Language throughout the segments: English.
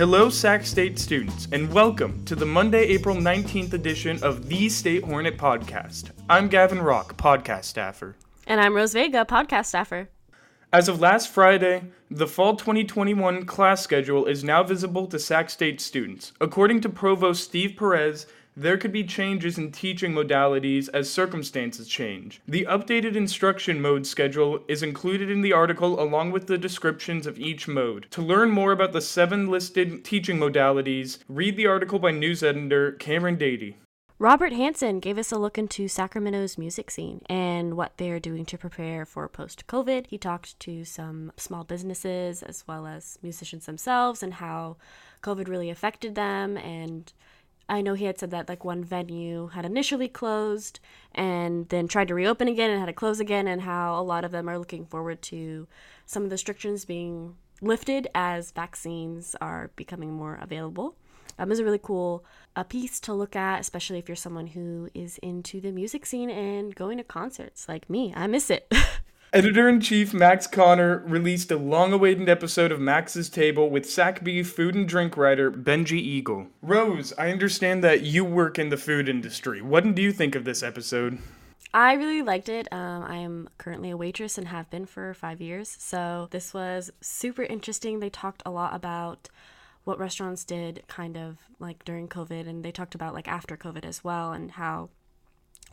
Hello, Sac State students, and welcome to the Monday, April 19th edition of the State Hornet podcast. I'm Gavin Rock, podcast staffer. And I'm Rose Vega, podcast staffer. As of last Friday, the fall 2021 class schedule is now visible to Sac State students. According to Provost Steve Perez, there could be changes in teaching modalities as circumstances change. The updated instruction mode schedule is included in the article along with the descriptions of each mode. To learn more about the seven listed teaching modalities, read the article by news editor Cameron Dady. Robert Hanson gave us a look into Sacramento's music scene and what they're doing to prepare for post COVID. He talked to some small businesses as well as musicians themselves and how COVID really affected them and I know he had said that like one venue had initially closed and then tried to reopen again and had to close again, and how a lot of them are looking forward to some of the restrictions being lifted as vaccines are becoming more available. Um, was a really cool a piece to look at, especially if you're someone who is into the music scene and going to concerts like me. I miss it. Editor in chief Max Connor released a long awaited episode of Max's Table with Sac Bee food and drink writer Benjy Egel. Rose, I understand that you work in the food industry. What do you think of this episode? I really liked it. Um, I am currently a waitress and have been for five years. So this was super interesting. They talked a lot about what restaurants did kind of like during COVID, and they talked about like after COVID as well, and how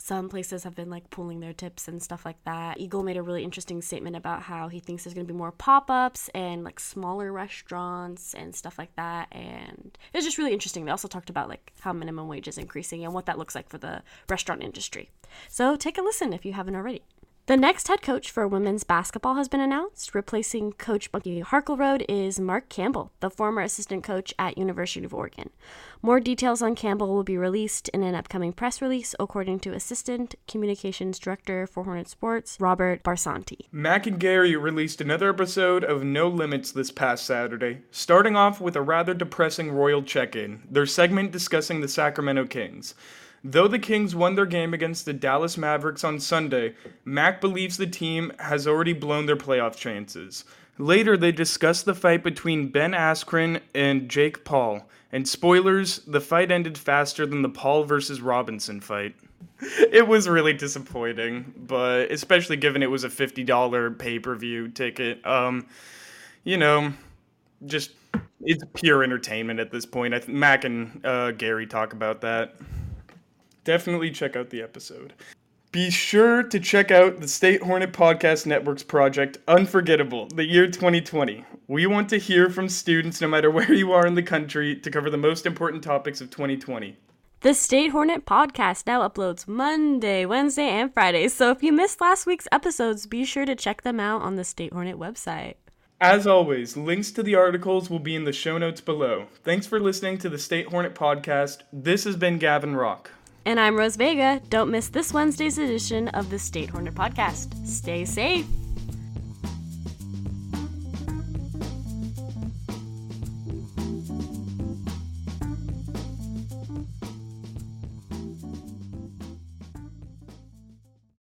some places have been like pooling their tips and stuff like that. Egel made a really interesting statement about how he thinks there's going to be more pop ups and like smaller restaurants and stuff like that. And it was just really interesting. They also talked about like how minimum wage is increasing and what that looks like for the restaurant industry. So take a listen if you haven't already. The next head coach for women's basketball has been announced. Replacing Coach Bucky Harkleroad is Mark Campbell, the former assistant coach at University of Oregon. More details on Campbell will be released in an upcoming press release, according to Assistant Communications Director for Hornet Sports, Robert Barsanti. Mac and Gary released another episode of No Limits this past Saturday, starting off with a rather depressing Royal check-in, their segment discussing the Sacramento Kings. Though the Kings won their game against the Dallas Mavericks on Sunday, Mac believes the team has already blown their playoff chances. Later, they discuss the fight between Ben Askren and Jake Paul. And spoilers, the fight ended faster than the Paul versus Robinson fight. it was really disappointing, but especially given it was a $50 pay per view ticket. Um, you know, just it's pure entertainment at this point. I th- Mac and uh, Gary talk about that definitely check out the episode. Be sure to check out the State Hornet Podcast Network's project, Unforgettable, the year 2020. We want to hear from students, no matter where you are in the country, to cover the most important topics of 2020. The State Hornet podcast now uploads Monday, Wednesday, and Friday. So if you missed last week's episodes, be sure to check them out on the State Hornet website. As always, links to the articles will be in the show notes below. Thanks for listening to the State Hornet podcast. This has been Gavin Rock. And I'm Rose Vega. Don't miss this Wednesday's edition of the State Hornet Podcast. Stay safe.